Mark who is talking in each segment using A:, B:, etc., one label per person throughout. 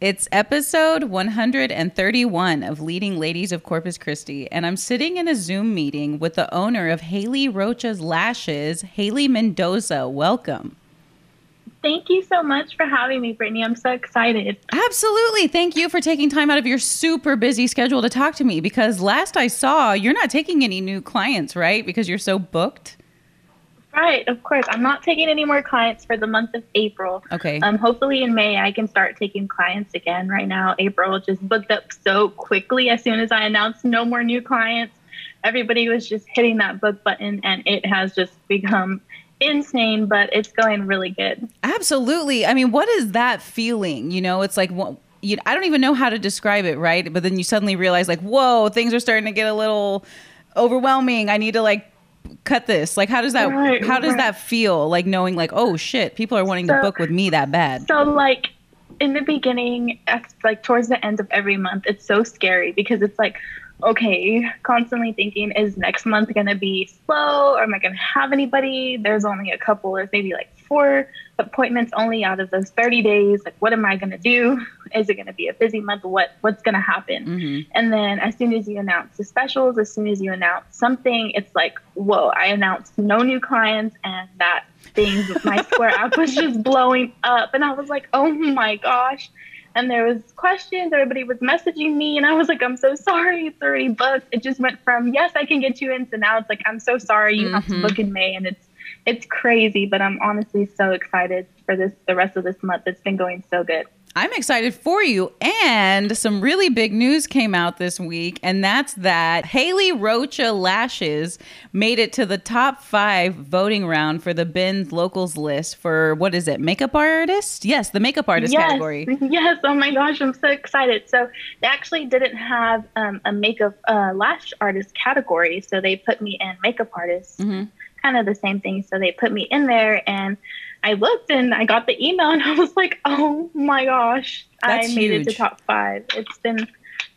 A: It's episode 131 of Leading Ladies of Corpus Christi, and I'm sitting in a Zoom meeting with the owner of Haley Rocha's Lashes, Haley Mendoza. Welcome.
B: Thank you so much for having me, Brittany. I'm so excited.
A: Absolutely. Thank you for taking time out of your super busy schedule to talk to me because last I saw, you're not taking any new clients, right? Because you're so booked.
B: Right, of course. I'm not taking any more clients for the month of April.
A: Okay.
B: Um, hopefully in May I can start taking clients again. Right now, April just booked up so quickly. As soon as I announced no more new clients, everybody was just hitting that book button, and it has just become insane. But it's going really good.
A: Absolutely. I mean, what is that feeling? You know, it's like. what. you, I don't even know how to describe it, right? But then you suddenly realize, like, whoa, things are starting to get a little overwhelming. I need to like cut this like how does that right, how does right. that feel like knowing like oh shit people are wanting so, to book with me that bad
B: so like in the beginning like towards the end of every month it's so scary because it's like okay, constantly thinking, is next month going to be slow or am I going to have anybody? There's only a couple, there's maybe like four appointments only out of those 30 days. Like, what am I going to do? Is it going to be a busy month? What What's going to happen? Mm-hmm. And then as soon as you announce the specials, as soon as you announce something, it's like, whoa, I announced no new clients and that thing, my Square app was just blowing up. And I was like, oh my gosh and there was questions everybody was messaging me and i was like i'm so sorry it's already booked it just went from yes i can get you in to now it's like i'm so sorry you mm-hmm. have to mm-hmm. book in may and it's it's crazy but i'm honestly so excited for this the rest of this month it's been going so good
A: I'm excited for you. And some really big news came out this week, and that's that Haley Rocha Lashes made it to the top five voting round for the Bend's Locals list for what is it, makeup artist? Yes, the makeup artist
B: yes.
A: category.
B: Yes. Oh my gosh, I'm so excited. So they actually didn't have um, a makeup uh, lash artist category, so they put me in makeup artist. Mm-hmm. Kind of the same thing. So they put me in there and I looked and I got the email and I was like, oh my gosh, That's I made huge. it to top five. It's been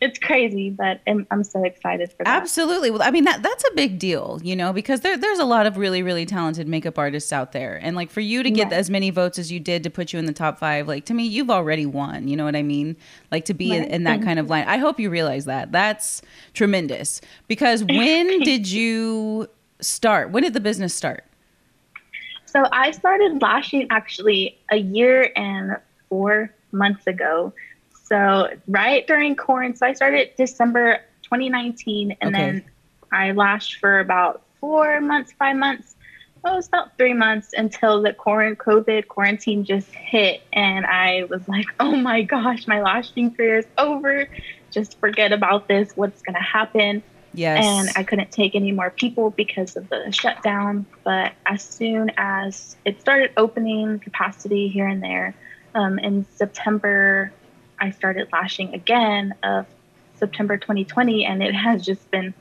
B: it's crazy, but I'm, I'm, so excited for that.
A: Absolutely. Well, I mean that that's a big deal, you know, because there, there's a lot of really really talented makeup artists out there, and like for you to get as many votes as you did to put you in the top five, like to me, you've already won. You know what I mean? Like to be right. in, in, that kind of line. I hope you realize that. That's tremendous. Because when did you start? When did the business start?
B: So I started lashing actually a year and four months ago. So right during quarantine, so I started December 2019, and okay. then I lashed for about four months, five months. Oh, well, it was about three months until the COVID quarantine just hit, and I was like, "Oh my gosh, my lashing career is over. Just forget about this. What's gonna happen?"
A: Yes.
B: And I couldn't take any more people because of the shutdown. But as soon as it started opening capacity here and there, um, in September, I started lashing again of September 2020, and it has just been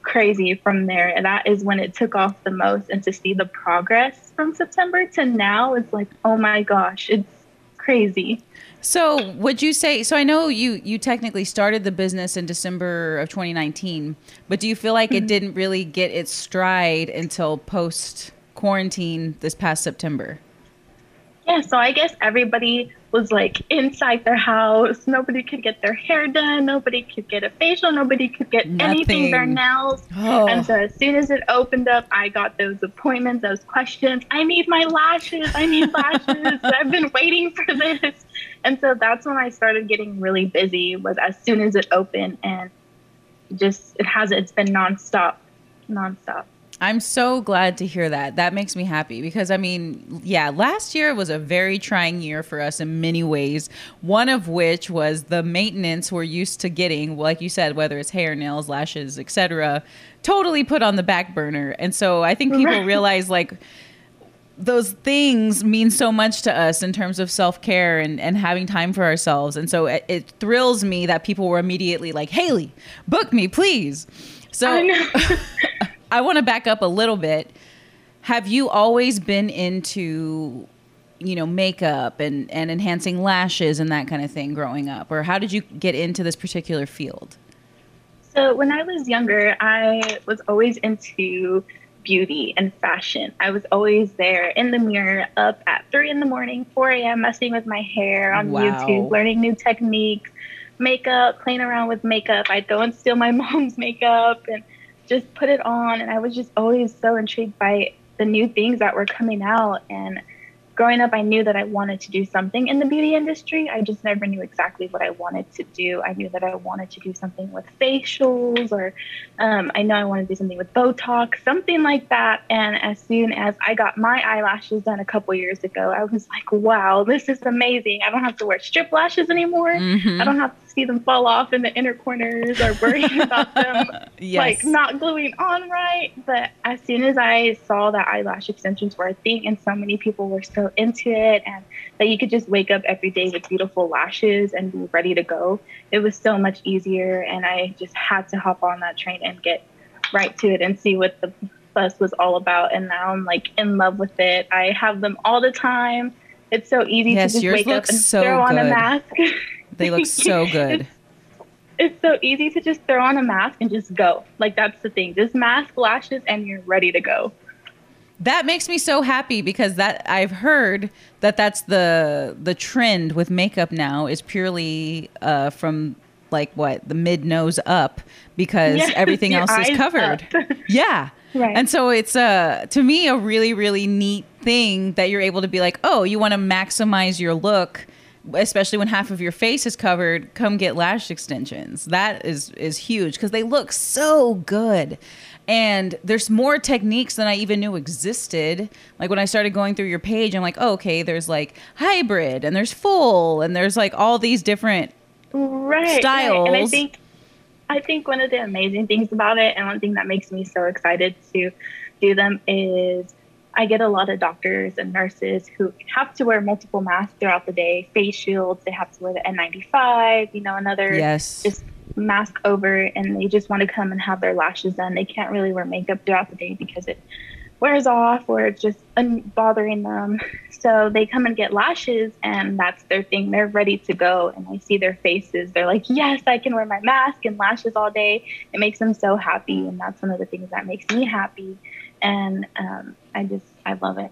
B: crazy from there. And that is when it took off the most. And to see the progress from September to now is like, oh my gosh, it's crazy.
A: So, would you say? So, I know you you technically started the business in December of 2019, but do you feel like mm-hmm. it didn't really get its stride until post quarantine this past September?
B: Yeah, so I guess everybody was like inside their house. Nobody could get their hair done. Nobody could get a facial. Nobody could get Nothing. anything, their nails. Oh. And so as soon as it opened up, I got those appointments, those questions. I need my lashes. I need lashes. I've been waiting for this. And so that's when I started getting really busy was as soon as it opened and just it has it's been nonstop. Nonstop.
A: I'm so glad to hear that. That makes me happy because I mean, yeah, last year was a very trying year for us in many ways. One of which was the maintenance we're used to getting, like you said, whether it's hair, nails, lashes, etc., totally put on the back burner. And so I think people realize like those things mean so much to us in terms of self-care and, and having time for ourselves. And so it, it thrills me that people were immediately like haley book me please. So I want to back up a little bit. Have you always been into you know makeup and and enhancing lashes and that kind of thing growing up? Or how did you get into this particular field?
B: So when i was younger i was always into beauty and fashion. I was always there in the mirror, up at three in the morning, 4 a.m., messing with my hair on
A: Wow.
B: YouTube, learning new techniques, makeup, playing around with makeup. I'd go and steal my mom's makeup and just put it on. And I was just always so intrigued by the new things that were coming out. And growing up, I knew that I wanted to do something in the beauty industry. I just never knew exactly what I wanted to do. I knew that I wanted to do something with facials, or um, I know I wanted to do something with Botox, something like that. And as soon as I got my eyelashes done a couple years ago, I was like, wow, this is amazing. I don't have to wear strip lashes anymore.
A: Mhm.
B: I don't have to see them fall off in the inner corners or worrying about them
A: yes.
B: like not gluing on right. But as soon as I saw that eyelash extensions were a thing and so many people were so into it and that you could just wake up every day with beautiful lashes and be ready to go, it was so much easier. And I just had to hop on that train and get right to it and see what the fuss was all about. And now I'm like in love with it. I have them all the time. It's so easy
A: Yes,
B: to just wake up and
A: so
B: throw on a mask.
A: they look so good.
B: it's so easy to just throw on a mask and just go. Like that's the thing. Just mask, lashes, and you're ready to go.
A: That makes me so happy because that I've heard that that's the the trend with makeup now is purely uh, from like what the mid nose up because
B: Yes,
A: everything else is covered. yeah.
B: Right.
A: And so it's uh to me a really really neat thing that you're able to be like, "Oh, you want to maximize your look." Especially when half of your face is covered, come get lash extensions. That is is huge because they look so good. And there's more techniques than I even knew existed. Like when I started going through your page, I'm like, oh, okay, there's like hybrid and there's full and there's like all these different
B: right, Right. And I think I think one of the amazing things about it and one thing that makes me so excited to do them is I get a lot of doctors and nurses who have to wear multiple masks throughout the day, face shields, they have to wear the N95, you know, another
A: yes.
B: just mask over and they just want to come and have their lashes done. They can't really wear makeup throughout the day because it wears off or it's just un- bothering them. So they come and get lashes and that's their thing. They're ready to go and I see their faces. They're like, yes, I can wear my mask and lashes all day. It makes them so happy. And that's one of the things that makes me happy. And um, I just, I love it.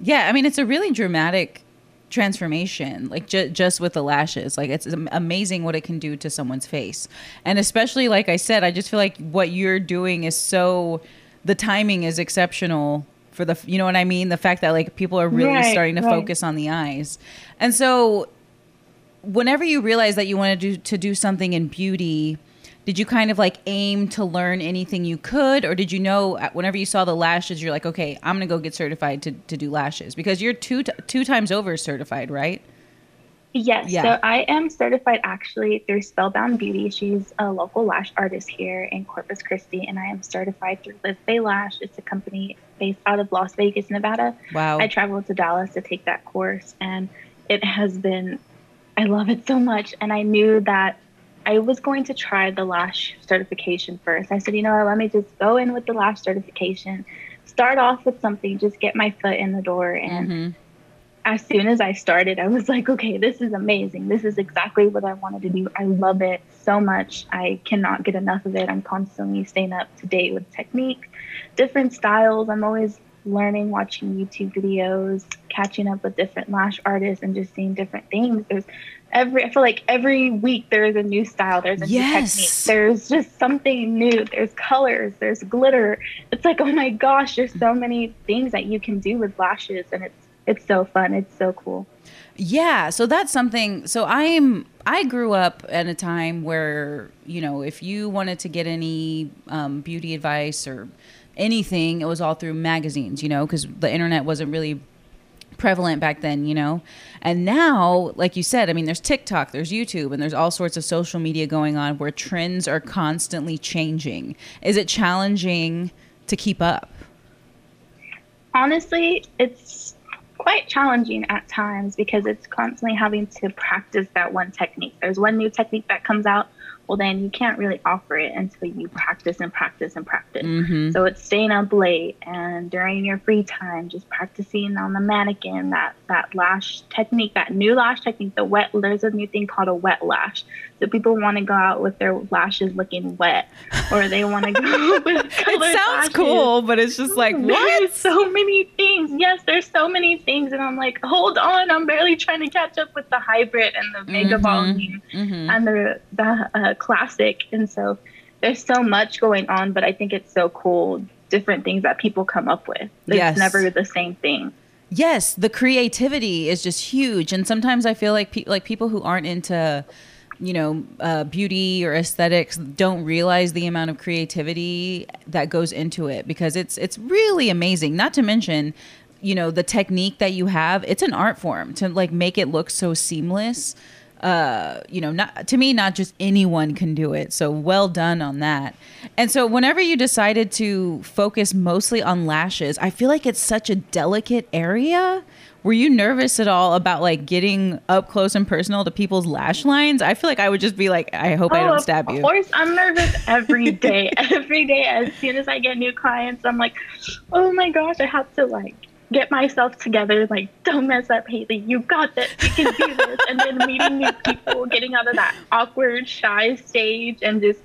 A: Yeah, I mean it's a really dramatic transformation like ju- just with the lashes like it's amazing what it can do to someone's face and especially like i said i just feel like what you're doing is so the timing is exceptional for the you know what i mean the fact that like people are really
B: Right,
A: starting to
B: right.
A: focus on the eyes and so whenever you realize that you wanted to do, to do something in beauty did you kind of like aim to learn anything you could or did you know uh, whenever you saw the lashes you're like okay i'm gonna go get certified to, to do lashes because you're two t- two times over certified right
B: Yes.
A: Yeah.
B: So I am certified actually through Spellbound Beauty. She's a local lash artist here in Corpus Christi, and I am certified through Liz Bay Lash. It's a company based out of Las Vegas, Nevada.
A: wow
B: I traveled to Dallas to take that course, and it has been, I love it so much. And I knew that I was going to try the lash certification first. I said, you know what, let me just go in with the lash certification, start off with something, just get my foot in the door. And
A: Mhm.
B: as soon as I started, I was like, okay, this is amazing. This is exactly what I wanted to do. I love it so much. I cannot get enough of it. I'm constantly staying up to date with technique, different styles. I'm always learning, watching YouTube videos, catching up with different lash artists, and just seeing different things. There's every, I feel like every week there is a new style, there's a
A: Yes.
B: new technique, there's just something new, there's colors, there's glitter. It's like, oh my gosh, there's so many things that you can do with lashes, and it's it's so fun. It's so cool.
A: Yeah, so that's something. So I'm I grew up at a time where you know if you wanted to get any um, beauty advice or anything, it was all through magazines. You know, because the internet wasn't really prevalent back then. You know, and now, like you said, I mean, there's TikTok, there's YouTube, and there's all sorts of social media going on where trends are constantly changing. Is it challenging to keep up?
B: Honestly, it's quite challenging at times because it's constantly having to practice that one technique. There's one new technique that comes out well then you can't really offer it until you practice and practice and practice
A: Mhm.
B: so it's staying up late and during your free time just practicing on the mannequin that that lash technique that new lash technique the wet there's a new thing called a wet lash so people want to go out with their lashes looking wet or they want to go with
A: It sounds
B: lashes.
A: cool, but it's just like
B: There's
A: what?
B: so many things. Yes, there's so many things, and I'm like, hold on, I'm barely trying to catch up with the hybrid and the mega volume
A: Mhm.
B: and the the uh, classic. And so there's so much going on, but I think it's so cool. Different things that people come up with. It's
A: Yes.
B: never the same thing.
A: Yes, the creativity is just huge, and sometimes I feel like pe- like people who aren't into, you know, uh, beauty or aesthetics don't realize the amount of creativity that goes into it because it's it's really amazing. Not to mention, you know, the technique that you have. It's an art form to like make it look so seamless. Uh, you know, not to me, not just anyone can do it. So well done on that. And so, whenever you decided to focus mostly on lashes, I feel like it's such a delicate area. Were you nervous at all about like getting up close and personal to people's lash lines? I feel like I would just be like, I hope I don't oh,
B: stab
A: you.
B: of course, I'm nervous every day. every day, as soon as I get new clients, I'm like, oh my gosh, I have to like get myself together. Like, don't mess up, Haley. You got this. You can do this. and then meeting new people, getting out of that awkward, shy stage, and just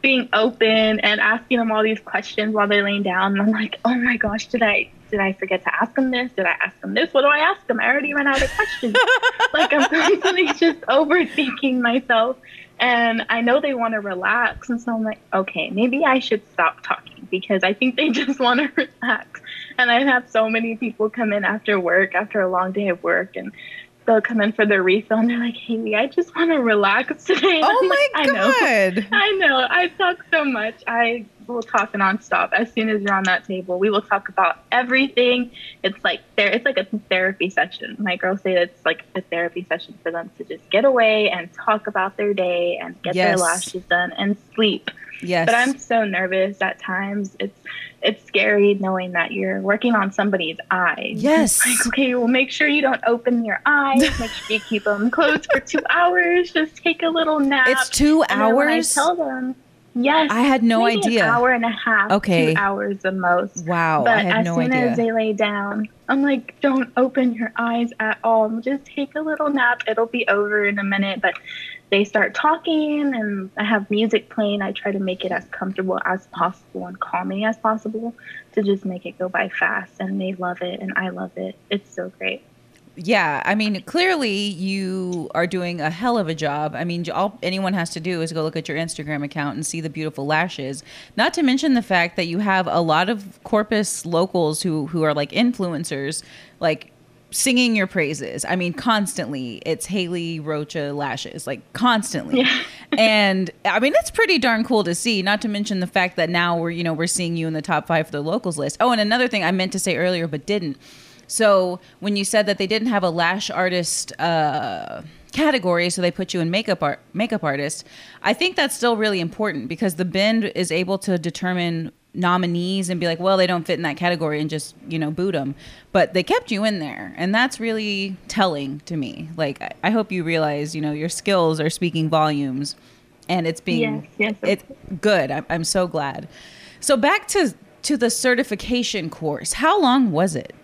B: being open and asking them all these questions while they're laying down. And I'm like, oh my gosh, did I did I forget to ask them this? Did I ask them this? What do I ask them? I already ran out of questions. like I'm constantly just overthinking myself. And I know they want to relax. And so I'm like, okay, maybe I should stop talking because I think they just want to relax. And I have so many people come in after work, after a long day of work, and they'll come in for their refill and they're like, Haley, I just want to relax today. And
A: Oh
B: I'm
A: my
B: like, I know.
A: god.
B: I know. I talk so much. I will talk nonstop. As soon as you're on that table, we will talk about everything. It's like there. It's like a therapy session. My girls say it's like a therapy session for them to just get away and talk about their day and get
A: Yes.
B: their lashes done and sleep.
A: Yes.
B: But I'm so nervous at times. It's it's scary knowing that you're working on somebody's eyes.
A: Yes.
B: Like, okay, well, make sure you don't open your eyes. Make sure you keep them closed for two hours. Just take a little nap.
A: it's two
B: And when I
A: hours.
B: tell them, yes.
A: I had no idea.
B: An hour and a half.
A: Okay.
B: Two hours the most.
A: Wow,
B: But
A: I had
B: as
A: no
B: soon
A: idea.
B: as they lay down, I'm like, don't open your eyes at all. Just take a little nap. It'll be over in a minute. But they start talking, and I have music playing. I try to make it as comfortable as possible and calming as possible to just make it go by fast. And they love it, and I love it. It's so great.
A: Yeah, I mean, clearly you are doing a hell of a job. I mean, all anyone has to do is go look at your Instagram account and see the beautiful lashes. Not to mention the fact that you have a lot of Corpus locals who who are like influencers, like singing your praises. I mean, constantly. It's Haley Rocha lashes, like constantly.
B: Yeah.
A: and I mean, that's pretty darn cool to see. Not to mention the fact that now we're you know we're seeing you in the top five for the locals list. Oh, and another thing I meant to say earlier but didn't. So when you said that they didn't have a lash artist uh, category, so they put you in makeup art, makeup artist, I think that's still really important because the Bend is able to determine nominees and be like, well, they don't fit in that category and just you know boot them. But they kept you in there, and that's really telling to me. Like I, I hope you realize, you know, your skills are speaking volumes, and it's being
B: Yes, yes,
A: it's good. I'm, I'm so glad. So back to to the certification course. How long was it?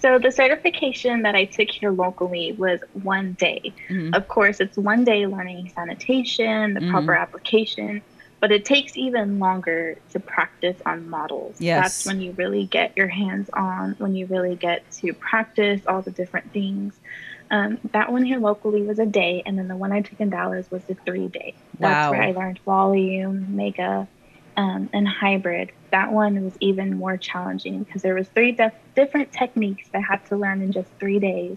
B: So the certification that I took here locally was one day.
A: Mhm.
B: Of course, it's one day learning sanitation, the
A: Mhm.
B: proper application, but it takes even longer to practice on models.
A: Yes.
B: That's when you really get your hands on, when you really get to practice all the different things. Um, that one here locally was a day, and then the one I took in Dallas was a three day. That's
A: Wow.
B: where I learned volume, mega, um, and hybrid. That one was even more challenging because there was three def- different techniques I had to learn in just three days,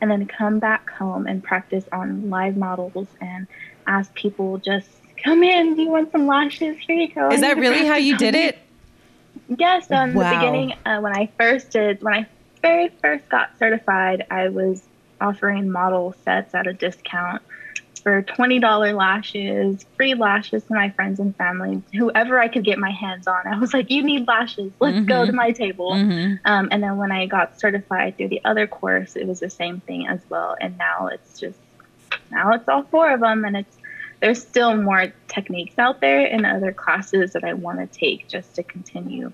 B: and then come back home and practice on live models and ask people just come in. Do you want some lashes? Here you go.
A: Is that really how you did it?
B: Yes, um,
A: Wow.
B: the beginning uh, when I first did when I very first got certified, I was offering model sets at a discount for twenty dollar lashes, free lashes to my friends and family, whoever I could get my hands on. I was like, "You need lashes? Let's go
A: Mhm.
B: to my table."
A: hmm
B: Um, and then when I got certified through the other course, it was the same thing as well. And now it's just now it's all four of them, and it's there's still more techniques out there and other classes that I want to take just to continue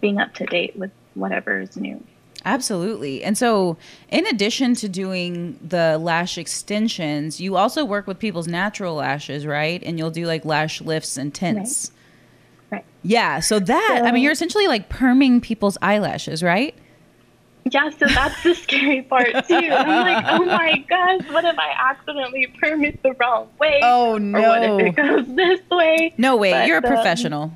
B: being up to date with whatever is new.
A: Absolutely. And so, in addition to doing the lash extensions, you also work with people's natural lashes, right? And you'll do like lash lifts and tints.
B: Right. right.
A: Yeah. So, that, so, I mean, you're essentially like perming people's eyelashes, right?
B: Yeah, so that's the scary part too. I'm like, oh my gosh, what if I accidentally perm it the wrong way?
A: Oh no! Or
B: what if it goes this way?
A: No way, but, you're a professional.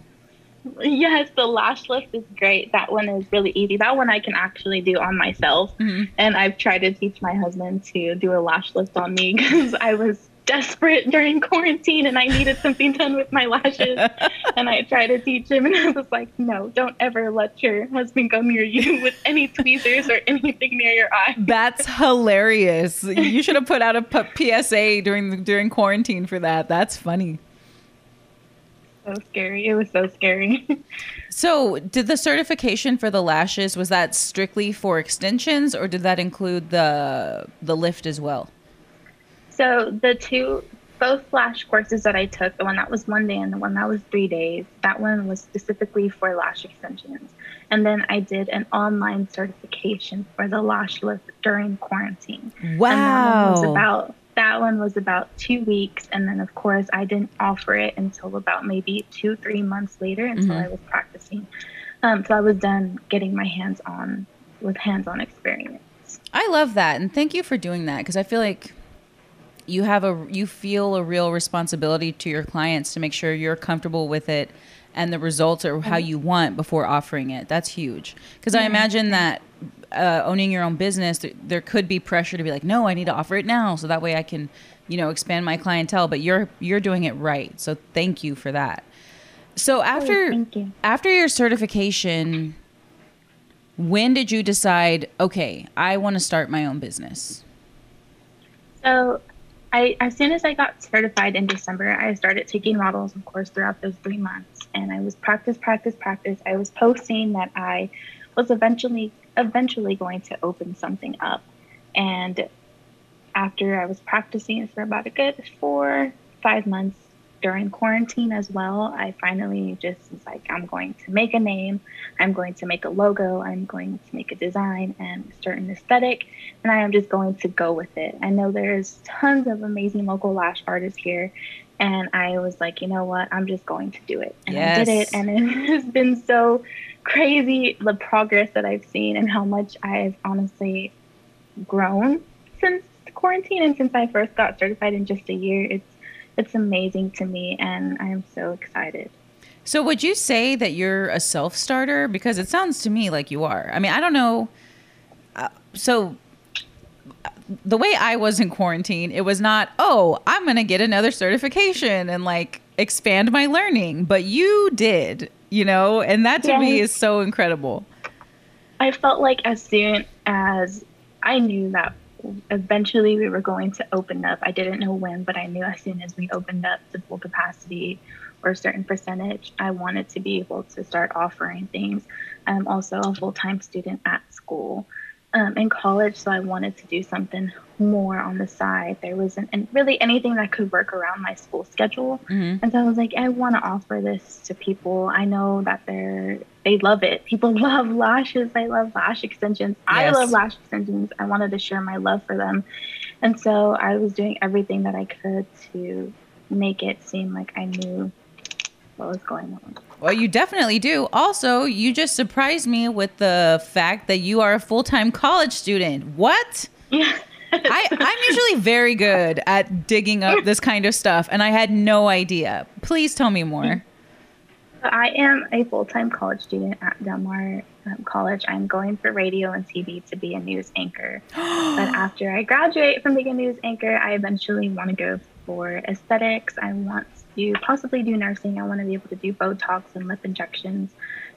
B: Yes, the lash lift is great. That one is really easy. That one I can actually do on myself. Mm-hmm. And I've tried to teach my husband to do a lash lift on me because I was desperate during quarantine and I needed something done with my lashes. and I tried to teach him, and I was like, no, don't ever let your husband go near you with any tweezers or anything near your eye.
A: That's hilarious. You should have put out a PSA during during quarantine for that. That's funny
B: so scary. It was so scary.
A: so, did the certification for the lashes was that strictly for extensions, or did that include the the lift as well?
B: So the two, both lash courses that I took, the one that was one day and the one that was three days, that one was specifically for lash extensions. And then I did an online certification for the lash lift during quarantine.
A: Wow. And that
B: one was about that one was about two weeks. And then, of course, I didn't offer it until about maybe two, three months later until mm-hmm. I was practicing. Um, so I was done getting my hands on with hands on experience.
A: I love that. And thank you for doing that because I feel like you have a you feel a real responsibility to your clients to make sure you're comfortable with it and the results are how you want before offering it. That's huge. Because yeah. I imagine that uh, owning your own business, th- there could be pressure to be like, no, I need to offer it now, so that way I can, you know, expand my clientele. But you're you're doing it right, so thank you for that. So after
B: oh, you.
A: after your certification, when did you decide? Okay, I want to start my own business.
B: So I, as soon as I got certified in December, I started taking models, of course, throughout those three months. And I was practice, practice, practice. I was posting that I was eventually, eventually going to open something up. And after I was practicing for about a good four, five months, during quarantine as well, I finally just was like, I'm going to make a name, I'm going to make a logo, I'm going to make a design and a certain aesthetic, and I am just going to go with it. I know there's tons of amazing local lash artists here, and I was like, you know what, I'm just going to do it. And yes. I did it, and it has been so crazy the progress that I've seen and how much I've honestly grown since quarantine and since I first got certified in just a year. It's it's amazing to me, and I am so excited.
A: So, would you say that you're a self starter? Because it sounds to me like you are. I mean, I don't know. Uh, so, the way I was in quarantine, it was not, oh, I'm going to get another certification and like expand my learning. But you did, you know, and that to yes. me is so incredible.
B: I felt like as soon as I knew that eventually we were going to open up. I didn't know when, but I knew as soon as we opened up to full capacity or a certain percentage, I wanted to be able to start offering things. I'm also a full time student at school um, in college, so I wanted to do something more on the side. There wasn't and really anything that could work around my school schedule, mm-hmm. and so I was like, I want to offer this to people. I know that they're they love it. People love lashes. They love lash extensions. Yes. I love lash extensions. I wanted to share my love for them, and so I was doing everything that I could to make it seem like I knew what was going on.
A: Well, you definitely do. Also, you just surprised me with the fact that you are a full time college student. What?
B: Yeah.
A: I, I'm usually very good at digging up this kind of stuff, and I had no idea. Please tell me more.
B: I am a full time college student at Del Mar um, College. I'm going for radio and TV to be a news anchor. but after I graduate from being a news anchor, I eventually want to go for aesthetics. I want to possibly do nursing. I want to be able to do Botox and lip injections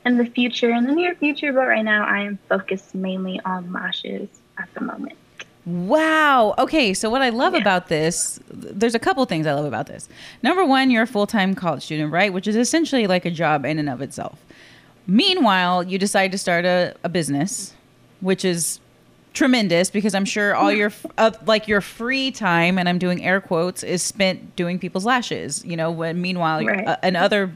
B: in the future, in the near future. But right now, I am focused mainly on lashes at the moment.
A: Wow. Okay. So, what I love yeah. about this, there's a couple things I love about this. Number one, you're a full time college student, right? Which is essentially like a job in and of itself. Meanwhile, you decide to start a, a business, which is tremendous because I'm sure all your uh, like your free time, and I'm doing air quotes, is spent doing people's lashes. You know, when meanwhile,
B: Right.
A: uh, and other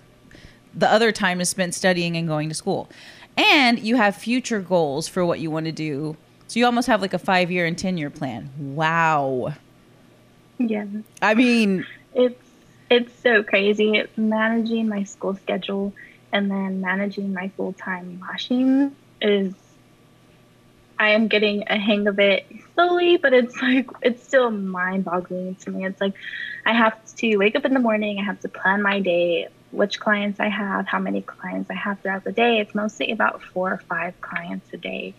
A: the other time is spent studying and going to school, and you have future goals for what you want to do. So you almost have like a five year and ten year plan. Wow.
B: Yeah.
A: I mean,
B: It's it's so crazy. It's managing my school schedule and then managing my full time washing is I am getting a hang of it slowly, but it's like it's still mind boggling to me. It's like I have to wake up in the morning, I have to plan my day, which clients I have, how many clients I have throughout the day. It's mostly about four or five clients a day.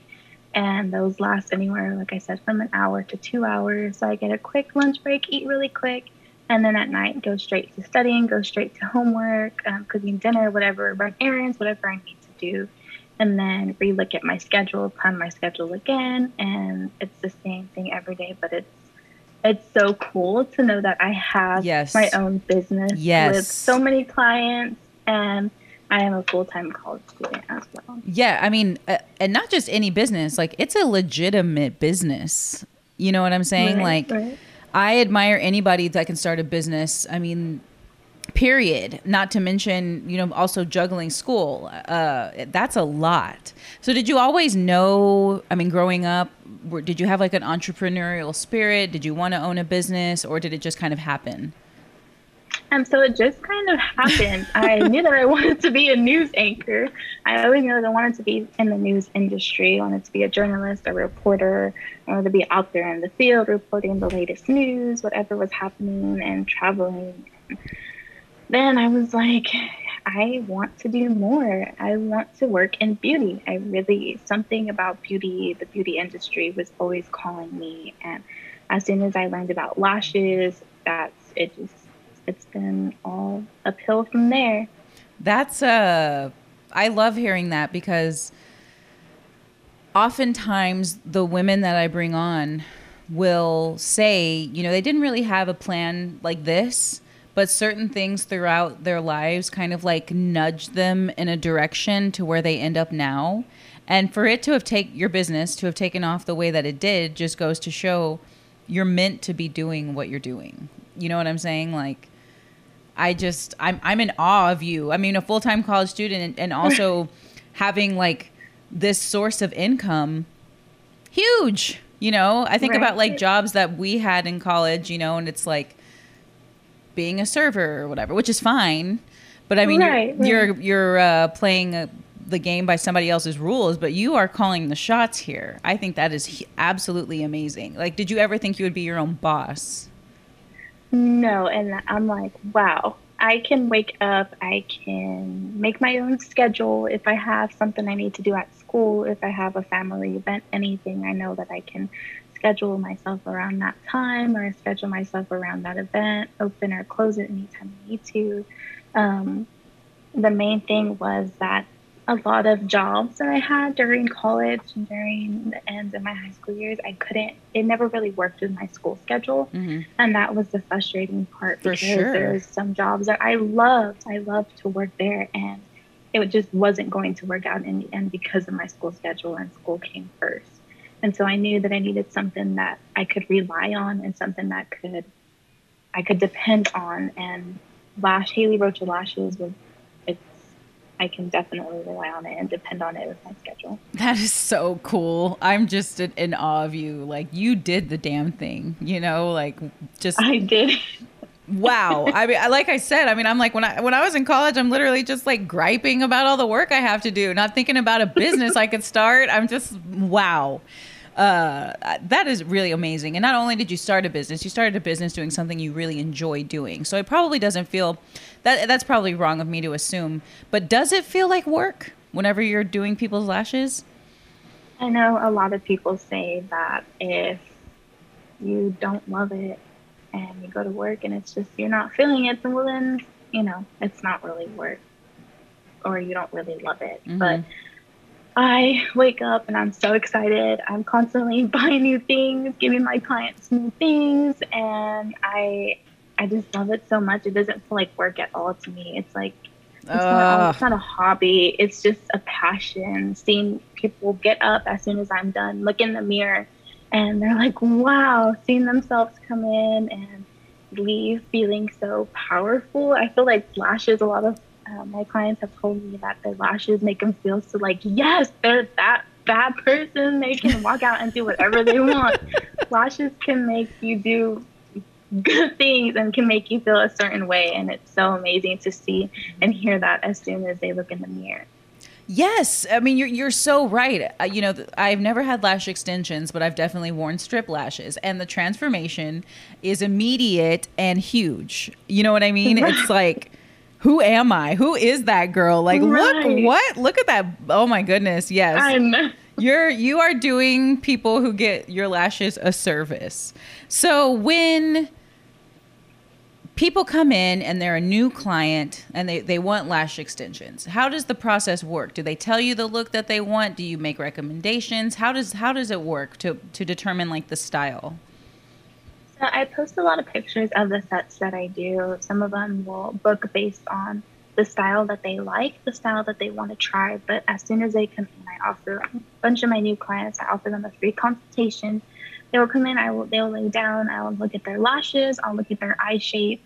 B: And those last anywhere, like I said, from an hour to two hours. So I get a quick lunch break, eat really quick, and then at night go straight to studying, go straight to homework, um, cooking dinner, whatever, run errands, whatever I need to do, and then relook at my schedule, plan my schedule again, and it's the same thing every day. But it's it's so cool to know that I have
A: Yes.
B: my own business
A: Yes.
B: with so many clients, and I am a full time college student as well.
A: Yeah, I mean, uh, and not just any business, like it's a legitimate business. You know what I'm saying?
B: Right,
A: like
B: right.
A: I admire anybody that can start a business. I mean, period. Not to mention, you know, also juggling school. Uh that's a lot. So did you always know, I mean, growing up, did you have like an entrepreneurial spirit? Did you want to own a business or did it just kind of happen?
B: And so it just kind of happened. I knew that I wanted to be a news anchor. I always knew that I wanted to be in the news industry. I wanted to be a journalist, a reporter. I wanted to be out there in the field reporting the latest news, whatever was happening, and traveling. Then I was like, I want to do more. I want to work in beauty. I really, something about beauty, the beauty industry was always calling me. And as soon as I learned about lashes, that's it just it's been all uphill from there.
A: That's uh I love hearing that because oftentimes the women that I bring on will say, you know, they didn't really have a plan like this, but certain things throughout their lives kind of like nudge them in a direction to where they end up now. And for it to have take your business to have taken off the way that it did just goes to show you're meant to be doing what you're doing. You know what I'm saying? Like I just I'm I'm in awe of you. I mean, a full time college student and, and also having like this source of income, huge. You know, I think about like jobs that we had in college. You know, and it's like being a server or whatever, which is fine. But I mean,
B: Right,
A: you're
B: right.
A: you're, you're uh, playing uh the game by somebody else's rules, but you are calling the shots here. I think that is absolutely amazing. Like, did you ever think you would be your own boss?
B: No, and I'm like, wow, I can wake up, I can make my own schedule. If I have something I need to do at school, if I have a family event, anything, I know that I can schedule myself around that time or schedule myself around that event, open or close it anytime I need to. Um, the main thing was that a lot of jobs that I had during college and during the end of my high school years, I couldn't, it never really worked with my school schedule.
A: Mm-hmm.
B: And that was the frustrating part because
A: sure.
B: there's some jobs that I loved. I loved to work there and it just wasn't going to work out in the end because of my school schedule and school came first. And so I knew that I needed something that I could rely on and something that could I could depend on and Lash Haley Rocha Lashes was I can definitely rely on it and depend on it with my schedule.
A: That is so cool. I'm just in, in awe of you. Like you did the damn thing, you know, like just
B: I did.
A: wow. I mean, like I said, I mean, I'm like when I when I was in college, I'm literally just like griping about all the work I have to do, not thinking about a business I could start. I'm just wow. Uh, that is really amazing. And not only did you start a business, you started a business doing something you really enjoy doing. So it probably doesn't feel that that's probably wrong of me to assume. But does it feel like work whenever you're doing people's lashes?
B: I know a lot of people say that if you don't love it and you go to work and it's just you're not feeling it, then well then you know it's not really work, or you don't really love it.
A: Mhm.
B: But I wake up and I'm so excited. I'm constantly buying new things, giving my clients new things, and I I just love it so much. It doesn't feel like work at all to me. It's like It's, not, ah. it's not a hobby. It's just a passion. Seeing people get up as soon as I'm done, look in the mirror, and they're like, wow, seeing themselves come in and leave feeling so powerful. I feel like lashes, a lot of uh, my clients have told me that their lashes make them feel so like, yes, they're that bad person. They can walk out and do whatever they want. lashes can make you do good things and can make you feel a certain way. And it's so amazing to see and hear that as soon as they look in the mirror.
A: Yes, I mean you're you're so right. Uh, you know, I've never had lash extensions, but I've definitely worn strip lashes, and the transformation is immediate and huge. You know what I mean? Right. It's like, who am I? Who is that girl? Like, right. look what? Look at that! Oh my goodness! Yes, you're you are doing people who get your lashes a service. So when people come in and they're a new client and they, they want lash extensions how does the process work do they tell you the look that they want do you make recommendations how does how does it work to to determine like the style
B: i post a lot of pictures of the sets that i do some of them will book based on the style that they like the style that they want to try but as soon as they come in i offer a bunch of my new clients i offer them a free consultation they will come in i will they'll lay down i will look at their lashes i'll look at their eye shape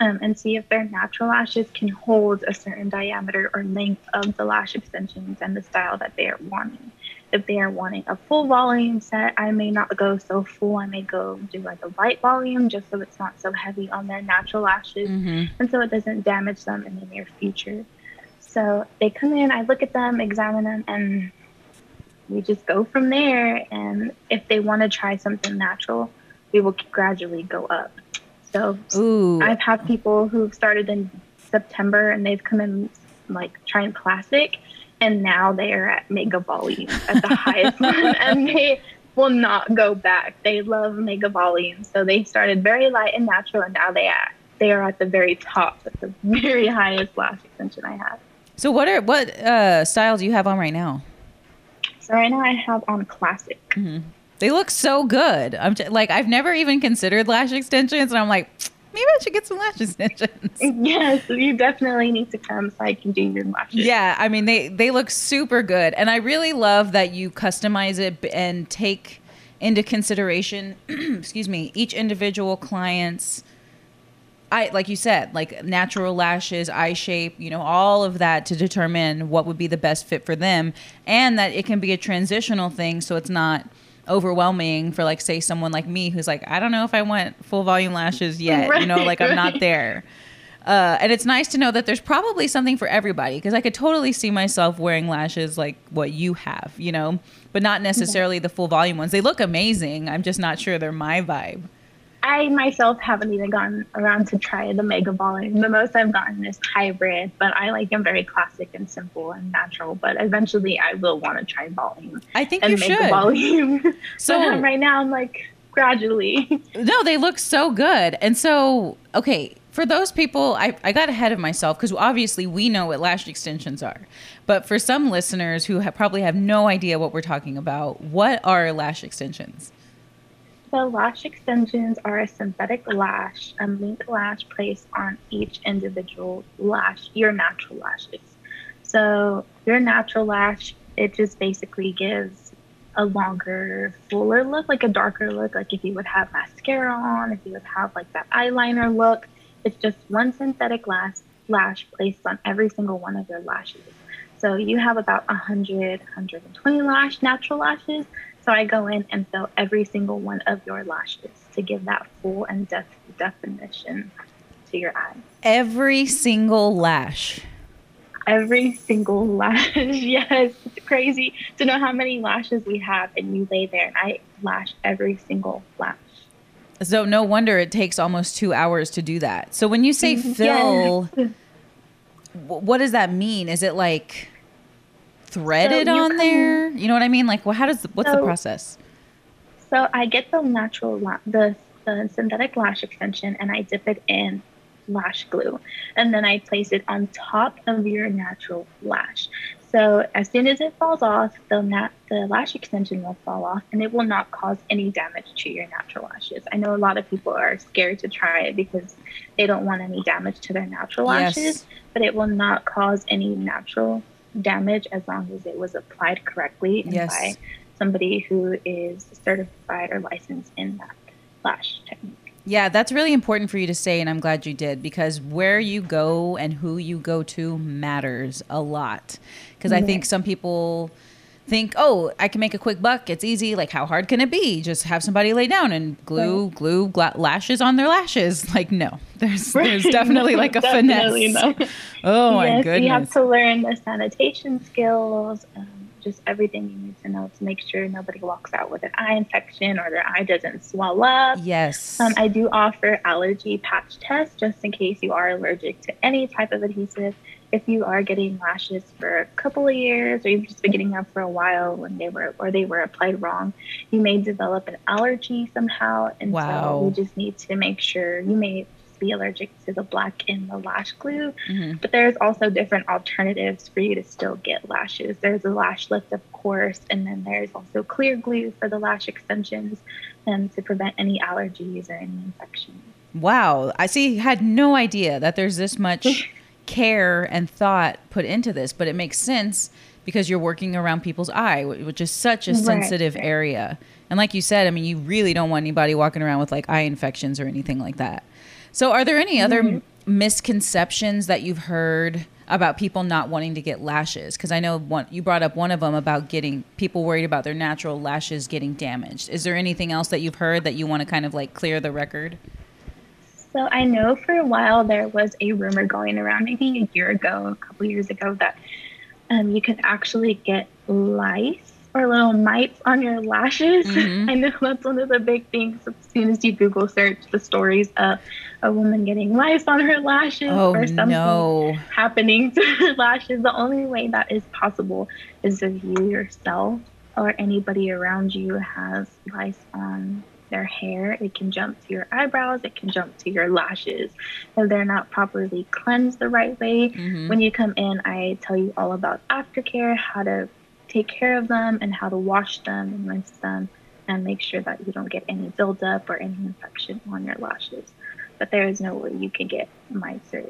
B: um, and see if their natural lashes can hold a certain diameter or length of the lash extensions and the style that they are wanting. If they are wanting a full volume set, I may not go so full. I may go do like a light volume just so it's not so heavy on their natural lashes mm-hmm. and so it doesn't damage them in the near future. So they come in, I look at them, examine them, and we just go from there. And if they want to try something natural, we will gradually go up. So Ooh. I've had people who've started in September and they've come in like trying classic and now they are at mega volume at the highest one and they will not go back. They love mega volume. So they started very light and natural and now they are they are at the very top at the very highest lash extension I have.
A: So what are what uh style do you have on right now?
B: So right now I have on classic. Mm-hmm.
A: They look so good. I'm t- like I've never even considered lash extensions, and I'm like, maybe I should get some lash extensions.
B: Yes, you definitely need to come so I can do your lashes.
A: Yeah, I mean they they look super good, and I really love that you customize it and take into consideration, excuse me, each individual client's. I like you said, like natural lashes, eye shape, you know, all of that to determine what would be the best fit for them, and that it can be a transitional thing, so it's not overwhelming for like say someone like me who's like I don't know if I want full volume lashes yet. Right, you know, like right. I'm not there. Uh, and it's nice to know that there's probably something for everybody because I could totally see myself wearing lashes like what you have, you know, but not necessarily the full volume ones. They look amazing. I'm just not sure they're my vibe.
B: I myself haven't even gotten around to try the mega volume. The most I've gotten is hybrid, but I like them very classic and simple and natural. But eventually, I will want to try volume.
A: I think and you mega should.
B: volume. So right now, I'm like gradually.
A: No, they look so good. And so, okay, for those people, I, I got ahead of myself because obviously we know what lash extensions are. But for some listeners who have, probably have no idea what we're talking about, what are lash extensions?
B: So lash extensions are a synthetic lash, a mink lash placed on each individual lash, your natural lashes. So your natural lash, it just basically gives a longer, fuller look, like a darker look, like if you would have mascara on, if you would have like that eyeliner look. It's just one synthetic lash, lash placed on every single one of your lashes. So you have about 100, 120 lash, natural lashes. So I go in and fill every single one of your lashes to give that full and def- definition to your eyes.
A: Every single lash.
B: Every single lash. yes, it's crazy to know how many lashes we have, and you lay there and I lash every single lash.
A: So no wonder it takes almost two hours to do that. So when you say mm-hmm. fill, yes. what does that mean? Is it like threaded so on can, there? You know what I mean? Like, well, how does what's so, the process?
B: So I get the natural la- the the synthetic lash extension and I dip it in lash glue and then I place it on top of your natural lash. So as soon as it falls off, the nat- the lash extension will fall off, and it will not cause any damage to your natural lashes. I know a lot of people are scared to try it because they don't want any damage to their natural
A: Yes.
B: lashes, but it will not cause any natural damage as long as it was applied correctly and
A: Yes.
B: by somebody who is certified or licensed in that lash technique.
A: Yeah, that's really important for you to say, and I'm glad you did because where you go and who you go to matters a lot. Because I think some people think, oh, I can make a quick buck. It's easy. Like, how hard can it be? Just have somebody lay down and glue
B: Right.
A: glue gla- lashes on their lashes. Like, no, there's there's
B: Right.
A: definitely like a
B: Definitely
A: finesse.
B: no.
A: Oh my
B: yes,
A: goodness.
B: you have to learn the sanitation skills, um, just everything you need to know to make sure nobody walks out with an eye infection or their eye doesn't swell up.
A: yes.
B: Um, I do offer allergy patch tests just in case you are allergic to any type of adhesive. If you are getting lashes for a couple of years, or you've just been getting them for a while when they were or they were applied wrong, you may develop an allergy somehow, and
A: Wow.
B: so we just need to make sure you may be allergic to the black in the lash glue.
A: Mhm.
B: But there's also different alternatives for you to still get lashes. There's a lash lift, of course, and then there's also clear glue for the lash extensions and to prevent any allergies or any infections.
A: Wow. I see, had no idea that there's this much care and thought put into this, but it makes sense because you're working around people's eye, which is such a
B: Right,
A: sensitive area. And like you said, I mean, you really don't want anybody walking around with like eye infections or anything like that. So, are there any other
B: Mm-hmm.
A: misconceptions that you've heard about people not wanting to get lashes? Because I know one, you brought up one of them about getting people worried about their natural lashes getting damaged. Is there anything else that you've heard that you want to kind of like clear the record?
B: So I know for a while there was a rumor going around, maybe a year ago, a couple years ago, that um, you could actually get lice or little mites on your lashes.
A: Mhm.
B: I know that's one of the big things. As soon as you Google search the stories of a woman getting lice on her lashes
A: Oh
B: or something
A: no.
B: happening to her lashes, the only way that is possible is if you yourself or anybody around you has lice on their hair. It can jump to your eyebrows, it can jump to your lashes. If they're not properly cleansed the right way,
A: Mhm.
B: when you come in, I tell you all about aftercare, how to take care of them, and how to wash them and rinse them, and make sure that you don't get any buildup or any infection on your lashes. But there is no way you can get mites or,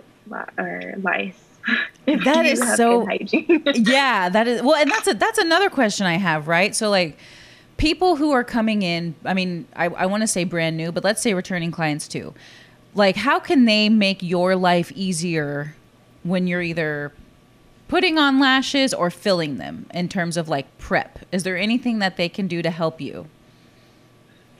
B: or lice. if
A: That is so- yeah, that is well, and that's a that's another question I have, right? So like people who are coming in, I mean, I, I want to say brand new, but let's say returning clients too. Like, how can they make your life easier when you're either putting on lashes or filling them in terms of like prep? Is there anything that they can do to help you?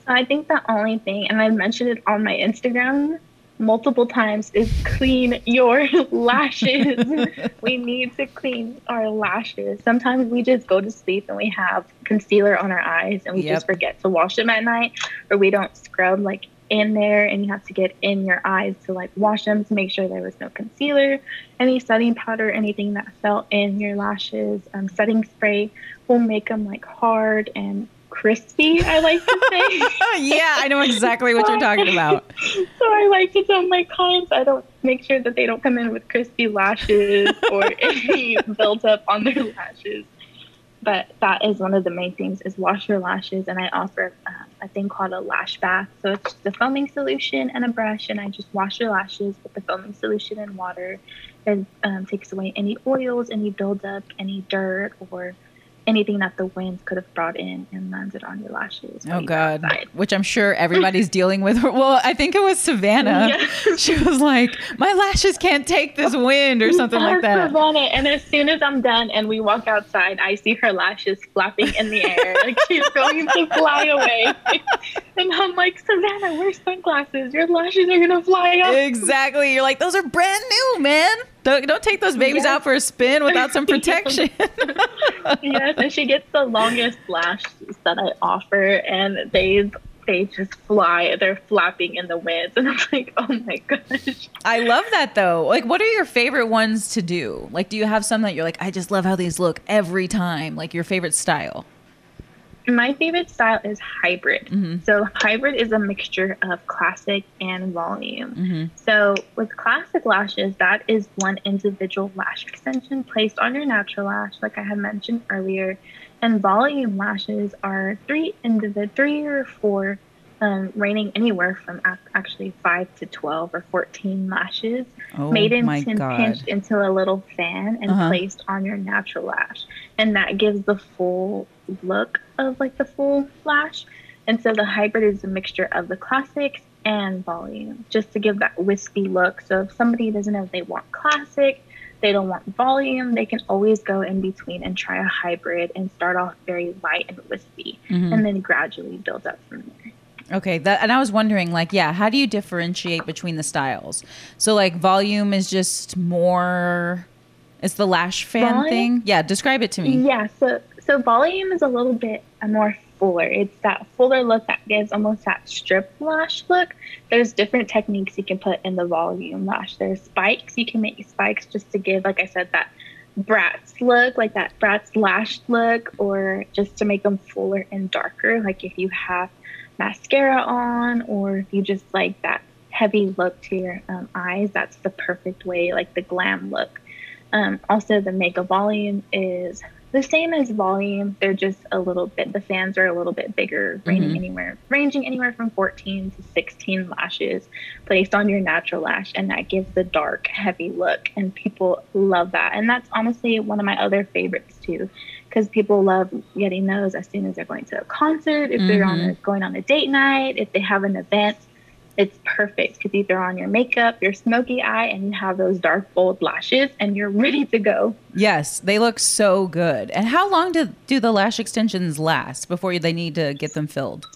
B: So I think the only thing, and I mentioned it on my Instagram multiple times, is clean your lashes. we need to clean our lashes. Sometimes we just go to sleep and we have concealer on our eyes and we
A: Yep.
B: just forget to wash them at night, or we don't scrub like in there and you have to get in your eyes to like wash them to make sure there was no concealer, any setting powder, anything that fell in your lashes. Um, setting spray will make them like hard and crispy, I like to say.
A: yeah, I know exactly what you're talking about.
B: so I like to tell my clients I don't make sure that they don't come in with crispy lashes or any built up on their lashes. But that is one of the main things is wash your lashes, and I offer uh, a thing called a lash bath. So it's just a foaming solution and a brush, and I just wash your lashes with the foaming solution and water. It um, takes away any oils, any buildup, any dirt, or anything that the wind could have brought in and landed on your lashes.
A: Oh God,
B: outside.
A: which I'm sure everybody's dealing with. Well, I think it was Savannah.
B: Yes.
A: She was like, "My lashes can't take this wind" or something like that.
B: Savannah, and as soon as I'm done and we walk outside, I see her lashes flapping in the air, like she's going to fly away. and I'm like, Savannah, wear sunglasses. Your lashes are gonna fly off.
A: Exactly. You're like, those are brand new, man. Don't, don't take those babies
B: Yes.
A: out for a spin without some protection.
B: yes, and she gets the longest lashes that I offer, and they they just fly. They're flapping in the wind, and I'm like, oh my gosh.
A: I love that though. Like, what are your favorite ones to do? Like, do you have some that you're like, I just love how these look every time? Like your favorite style?
B: My favorite style is hybrid.
A: Mhm.
B: So hybrid is a mixture of classic and volume.
A: hmm
B: So with classic lashes, that is one individual lash extension placed on your natural lash, like I had mentioned earlier. And volume lashes are three individ, three or four, um, ranging anywhere from actually five to twelve or fourteen lashes,
A: Oh
B: made into
A: my
B: and
A: god.
B: pinched into a little fan and
A: Uh-huh.
B: placed on your natural lash, and that gives the full look of like the full lash. And so the hybrid is a mixture of the classics and volume, just to give that wispy look. So if somebody doesn't know if they want classic, they don't want volume, they can always go in between and try a hybrid and start off very light and wispy,
A: Mhm.
B: and then gradually build up from there.
A: Okay, that and I was wondering, like, yeah, how do you differentiate between the styles? So, like, volume is just more. It's the lash fan
B: Volume?
A: thing. Yeah, describe it to me.
B: Yeah, so so volume is a little bit uh, more fuller. It's that fuller look that gives almost that strip lash look. There's different techniques you can put in the volume lash. There's spikes. You can make spikes just to give, like I said, that Bratz look, like that Bratz lash look, or just to make them fuller and darker. Like if you have mascara on, or if you just like that heavy look to your um, eyes, that's the perfect way, like the glam look. Um, also, the Mega Volume is the same as Volume. They're just a little bit. The fans are a little bit bigger, ranging
A: Mhm.
B: anywhere ranging anywhere from 14 to 16 lashes placed on your natural lash, and that gives the dark, heavy look, and people love that. And that's honestly one of my other favorites too, because people love getting those as soon as they're going to a concert, if they're on a, going on a date night, if they have an event it's perfect because you throw on your makeup, your smoky eye, and you have those dark, bold lashes, and you're ready to go.
A: Yes, they look so good. And how long do do the lash extensions last before they need to get them filled?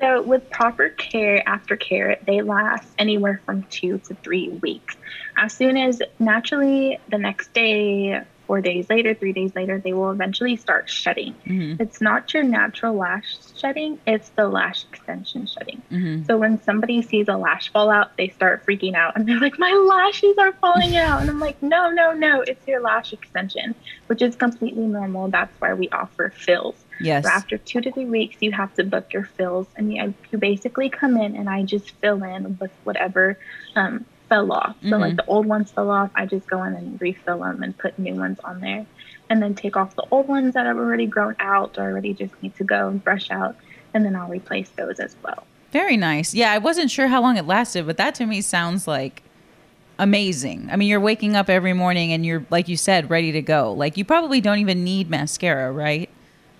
B: So, with proper care, aftercare, they last anywhere from two to three weeks. As soon as naturally the next day, four days later, three days later, they will eventually start shedding.
A: hmm
B: It's not your natural lash shedding, it's the lash extension shedding.
A: hmm
B: So when somebody sees a lash fall out, they start freaking out and they're like, My lashes are falling out. And I'm like, No, no, no, it's your lash extension, which is completely normal. That's why we offer fills.
A: Yes.
B: So after two to three weeks, you have to book your fills. And you, you basically come in and I just fill in with whatever um, fell off. So,
A: Mhm.
B: like the old ones fell off, I just go in and refill them and put new ones on there. And then take off the old ones that have already grown out or already just need to go and brush out. And then I'll replace those as well.
A: Very nice. Yeah, I wasn't sure how long it lasted, but that to me sounds like amazing. I mean, you're waking up every morning and you're like you said, ready to go. Like you probably don't even need mascara, right?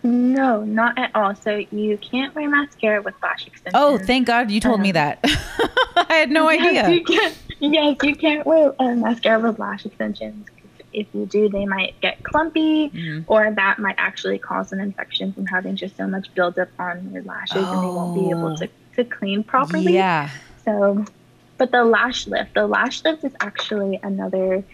B: No, not at all. So you can't wear mascara with lash extensions.
A: Oh, thank God you told me
B: Um,
A: that. I had no
B: Yes,
A: idea.
B: you can't. Yes, you can't wear uh, mascara with lash extensions. If you do, they might get clumpy,
A: Mhm.
B: or that might actually cause an infection from having just so much buildup on your lashes, and they won't be able
A: Oh.
B: to, to clean properly.
A: Yeah.
B: So, but the lash lift, the lash lift is actually another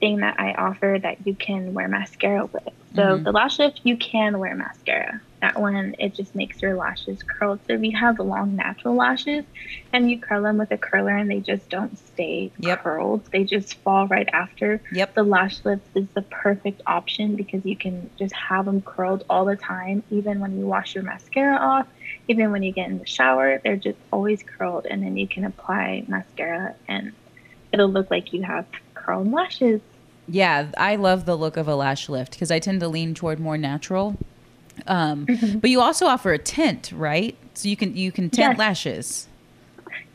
B: thing that I offer that you can wear mascara with. So
A: Mhm.
B: the lash lift, you can wear mascara. That one, it just makes your lashes curled. So if you have long natural lashes and you curl them with a curler and they just don't stay
A: Yep.
B: curled, they just fall right after.
A: Yep.
B: The lash lift is the perfect option because you can just have them curled all the time, even when you wash your mascara off, even when you get in the shower, they're just always curled. And then you can apply mascara and it'll look like you have curled lashes.
A: Yeah, I love the look of a lash lift because I tend to lean toward more natural. Um, But you also offer a tint, right? So you can you can tint
B: Yes.
A: lashes.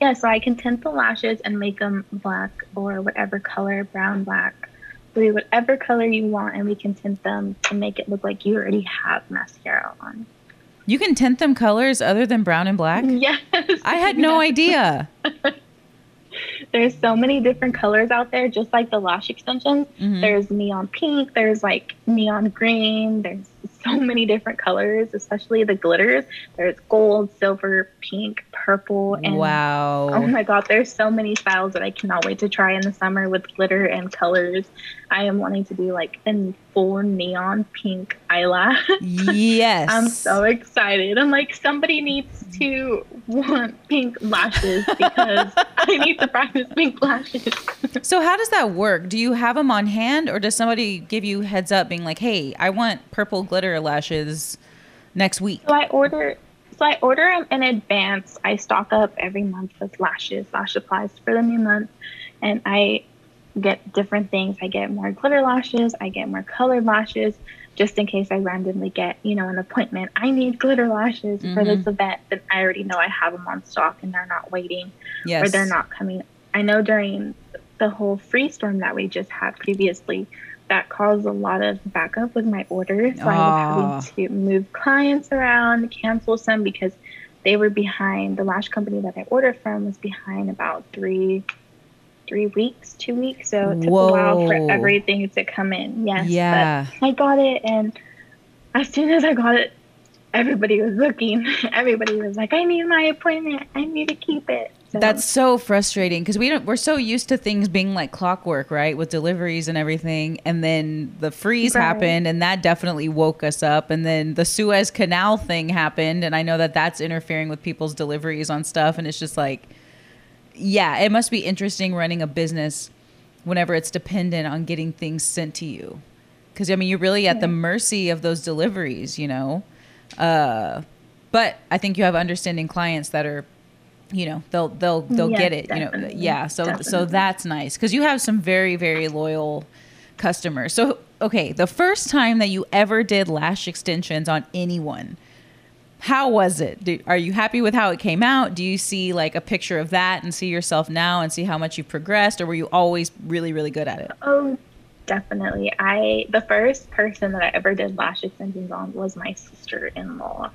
B: Yeah, so I can tint the lashes and make them black or whatever color, brown, black, blue, whatever color you want, and we can tint them to make it look like you already have mascara on.
A: You can tint them colors other than brown and black.
B: Yes.
A: I had no idea.
B: There's so many different colors out there, just like the lash extensions.
A: Mhm.
B: There's neon pink, there's like neon green, there's so many different colors, especially the glitters. There's gold, silver, pink, purple, and
A: wow.
B: Oh my god, there's so many styles that I cannot wait to try in the summer with glitter and colors. I am wanting to do like a full neon pink eyelash.
A: yes.
B: I'm so excited. I'm like, somebody needs to want pink lashes because I need to practice pink lashes.
A: So how does that work? Do you have them on hand, or does somebody give you heads up, being like, "Hey, I want purple glitter lashes. next week?
B: So I order. So I order them in advance. I stock up every month with lashes, lash supplies for the new month, and I get different things. I get more glitter lashes. I get more colored lashes, just in case I randomly get, you know, an appointment. I need glitter lashes mm-hmm. for this mm-hmm. event. Then I already know I have them on stock, and they're not waiting, yes. or they're not coming. I know during the whole free storm that we just had previously, that caused a lot of backup with my orders. So I was having to move clients around, cancel some because they were behind. The lash company that I ordered from was behind about three, three weeks, two weeks. So it took Whoa. a while for everything to come in. Yes,
A: yeah.
B: But I got it, and as soon as I got it, everybody was looking. Everybody was like, "I need my appointment. I need to keep it."
A: So. That's so frustrating because we don't. We're so used to things being like clockwork, right, with deliveries and everything. And then the freeze right. happened, and that definitely woke us up. And then the Suez Canal thing happened, and I know that that's interfering with people's deliveries on stuff. And it's just like, yeah, it must be interesting running a business whenever it's dependent on getting things sent to you. Because I mean, you're really at the mercy of those deliveries, you know. Uh, but I think you have understanding clients that are you know they'll they'll they'll yes, get it you know yeah so definitely. so that's nice because you have some very very loyal customers so okay the first time that you ever did lash extensions on anyone how was it are you happy with how it came out do you see like a picture of that and see yourself now and see how much you've progressed or were you always really really good at it
B: oh definitely i the first person that i ever did lash extensions on was my sister-in-law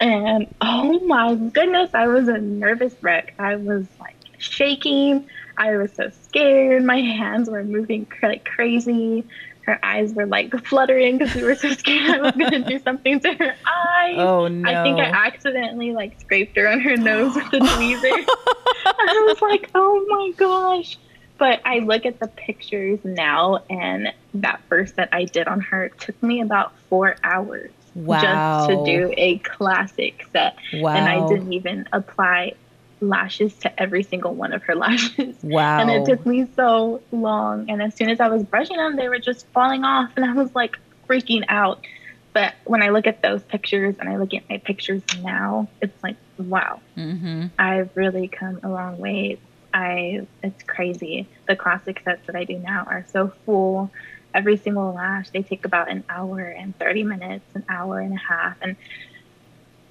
B: and oh my goodness, I was a nervous wreck. I was like shaking. I was so scared. My hands were moving like crazy. Her eyes were like fluttering because we were so scared I was going to do something to her eyes.
A: Oh no.
B: I think I accidentally like scraped her on her nose with the tweezer. I was like, oh my gosh. But I look at the pictures now, and that first that I did on her took me about four hours
A: wow.
B: just to do a classic set.
A: Wow.
B: And I didn't even apply lashes to every single one of her lashes.
A: Wow.
B: And it took me so long. And as soon as I was brushing them, they were just falling off. And I was like freaking out. But when I look at those pictures and I look at my pictures now, it's like, wow,
A: mm-hmm.
B: I've really come a long way. I, it's crazy. The classic sets that I do now are so full every single lash they take about an hour and 30 minutes an hour and a half and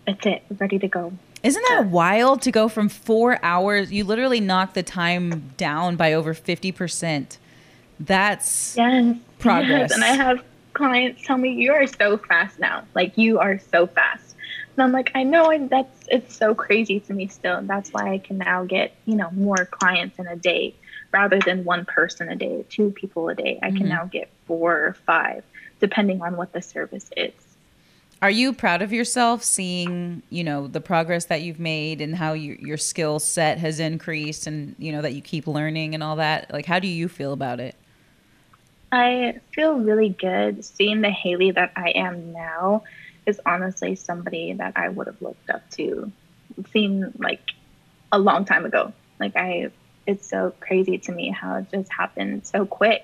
B: that's it ready to go
A: isn't that wild to go from four hours you literally knock the time down by over 50% that's
B: yes
A: progress
B: yes. and i have clients tell me you are so fast now like you are so fast and i'm like i know and that's it's so crazy to me still that's why i can now get you know more clients in a day rather than one person a day, two people a day. I can mm-hmm. now get four or five, depending on what the service is.
A: Are you proud of yourself seeing, you know, the progress that you've made and how you, your skill set has increased and, you know, that you keep learning and all that? Like, how do you feel about it?
B: I feel really good. Seeing the Haley that I am now is honestly somebody that I would have looked up to, seen like a long time ago. Like, I it's so crazy to me how it just happened so quick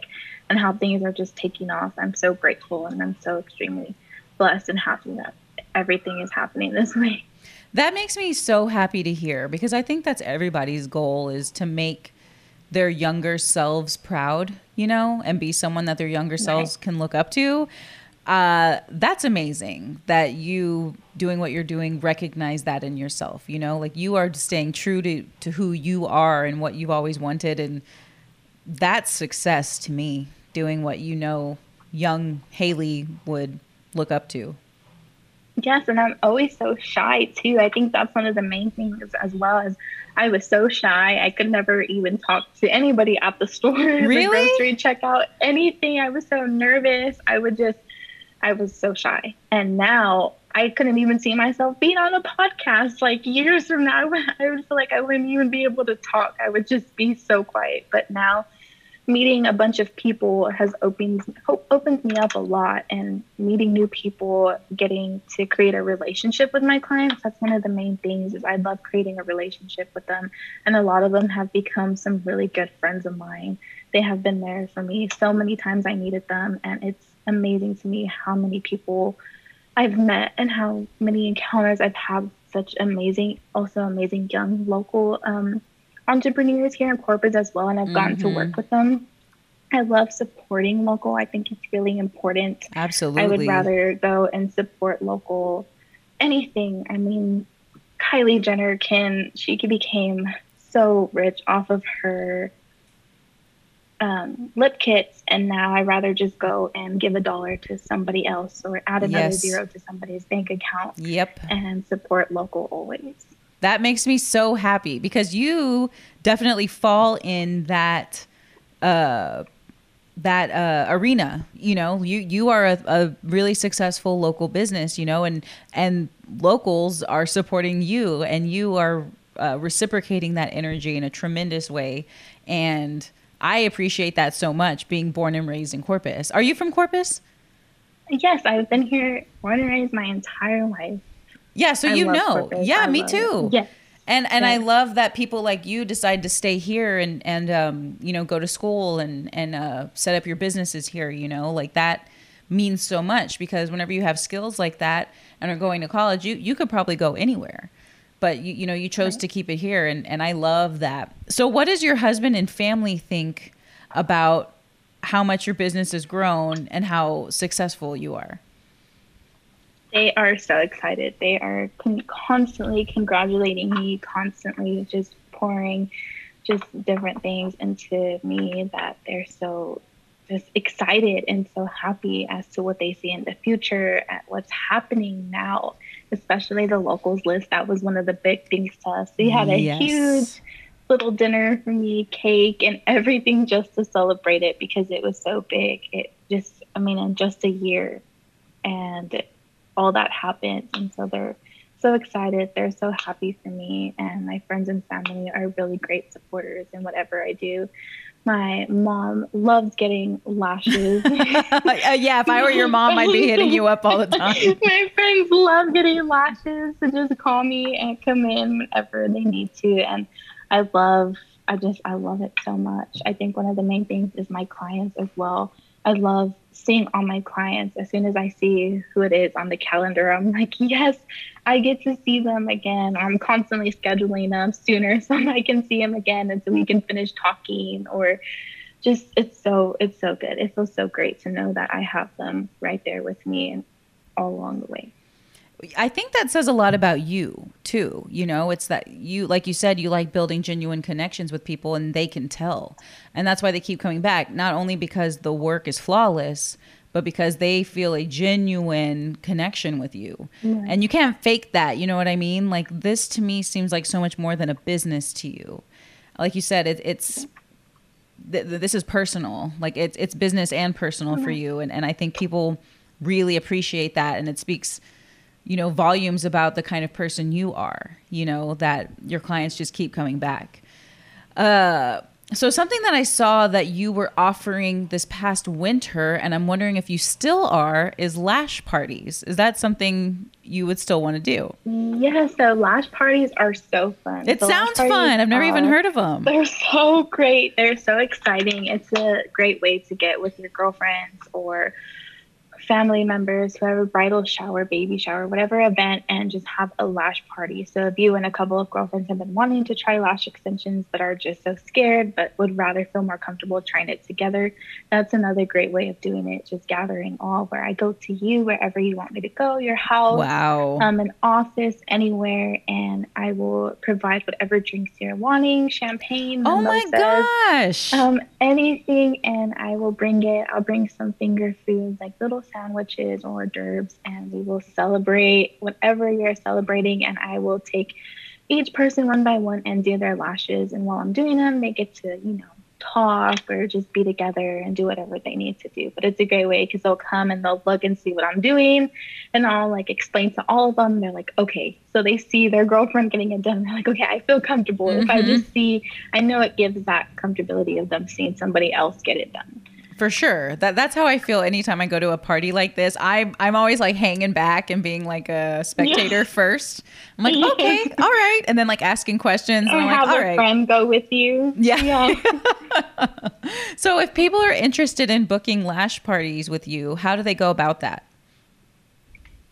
B: and how things are just taking off. I'm so grateful and I'm so extremely blessed and happy that everything is happening this way.
A: That makes me so happy to hear because I think that's everybody's goal is to make their younger selves proud, you know, and be someone that their younger selves right. can look up to uh, that's amazing that you doing what you're doing recognize that in yourself you know like you are staying true to, to who you are and what you've always wanted and that's success to me doing what you know young haley would look up to
B: yes and i'm always so shy too i think that's one of the main things as well as i was so shy i could never even talk to anybody at the store
A: really?
B: the grocery checkout anything i was so nervous i would just I was so shy. And now I couldn't even see myself being on a podcast. Like years from now, I would feel like I wouldn't even be able to talk. I would just be so quiet. But now, meeting a bunch of people has opened opened me up a lot. And meeting new people, getting to create a relationship with my clients, that's one of the main things. Is I love creating a relationship with them, and a lot of them have become some really good friends of mine. They have been there for me so many times I needed them, and it's amazing to me how many people I've met and how many encounters I've had such amazing, also amazing young local um, entrepreneurs here in Corpus as well, and I've gotten mm-hmm. to work mm-hmm. with them. I love supporting local. I think it's really important.
A: Absolutely.
B: I would rather go and support local anything. I mean, Kylie Jenner can, she became so rich off of her um, lip kits, and now I rather just go and give a dollar to somebody else or add another yes. zero to somebody's bank account.
A: Yep.
B: And support local always.
A: That makes me so happy because you definitely fall in that uh, that uh, arena. You know, you you are a, a really successful local business. You know, and and locals are supporting you, and you are uh, reciprocating that energy in a tremendous way. And I appreciate that so much. Being born and raised in Corpus. Are you from Corpus?
B: Yes, I've been here born and raised my entire life.
A: Yeah, so I you know. Corpus. Yeah, I me too.
B: It. Yes.
A: And and I love that people like you decide to stay here and and um, you know go to school and and uh, set up your businesses here. You know, like that means so much because whenever you have skills like that and are going to college, you you could probably go anywhere. But you you know you chose right. to keep it here, and and I love that. So, what does your husband and family think about how much your business has grown and how successful you are?
B: They are so excited. They are con- constantly congratulating me, constantly just pouring just different things into me that they're so just excited and so happy as to what they see in the future at what's happening now, especially the locals list. That was one of the big things to us. We had a yes. huge little dinner for me, cake and everything just to celebrate it because it was so big. It just, I mean, in just a year. And all that happened. And so they're so excited. They're so happy for me. And my friends and family are really great supporters in whatever I do. My mom loves getting lashes. uh,
A: yeah, if I were your mom, I'd be hitting you up all the time.
B: my friends love getting lashes. So just call me and come in whenever they need to. And I love, I just, I love it so much. I think one of the main things is my clients as well. I love seeing all my clients as soon as I see who it is on the calendar. I'm like, yes, I get to see them again. I'm constantly scheduling them sooner so I can see them again and so we can finish talking or just it's so it's so good. It feels so great to know that I have them right there with me all along the way.
A: I think that says a lot about you too. You know, it's that you, like you said, you like building genuine connections with people and they can tell. And that's why they keep coming back, not only because the work is flawless, but because they feel a genuine connection with you. Yeah. And you can't fake that. You know what I mean? Like this to me seems like so much more than a business to you. Like you said, it, it's, th- this is personal. Like it's, it's business and personal for you. And, and I think people really appreciate that. And it speaks, you know, volumes about the kind of person you are, you know, that your clients just keep coming back. Uh, so something that I saw that you were offering this past winter, and I'm wondering if you still are, is lash parties. Is that something you would still want to do?
B: Yeah, so lash parties are so fun.
A: It the sounds fun. I've never are, even heard of them.
B: They're so great. They're so exciting. It's a great way to get with your girlfriends or family members who have a bridal shower, baby shower, whatever event, and just have a lash party. So if you and a couple of girlfriends have been wanting to try lash extensions but are just so scared but would rather feel more comfortable trying it together, that's another great way of doing it. Just gathering all where I go to you wherever you want me to go, your house,
A: wow,
B: um, an office, anywhere, and I will provide whatever drinks you're wanting, champagne.
A: Oh mimosas, my gosh,
B: um, anything, and I will bring it. I'll bring some finger foods like little sandwiches or hors d'oeuvres, and we will celebrate whatever you're celebrating. And I will take each person one by one and do their lashes. And while I'm doing them, they get to, you know, talk or just be together and do whatever they need to do. But it's a great way because they'll come and they'll look and see what I'm doing, and I'll like explain to all of them. They're like, okay, so they see their girlfriend getting it done. They're like, okay, I feel comfortable. Mm-hmm. If I mm-hmm. just see, I know it gives that comfortability of them seeing somebody else get it done.
A: For sure. That that's how I feel anytime I go to a party like this. I I'm always like hanging back and being like a spectator yeah. first. I'm like, yeah. okay, all right, and then like asking questions. And
B: I'm
A: have like,
B: all right. friend go with you.
A: Yeah. yeah. so if people are interested in booking lash parties with you, how do they go about that?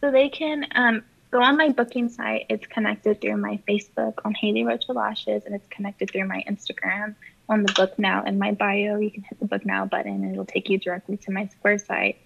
B: So they can um, go on my booking site. It's connected through my Facebook on Haley Rocha Lashes, and it's connected through my Instagram on the book now in my bio. You can hit the book now button, and it'll take you directly to my Square site.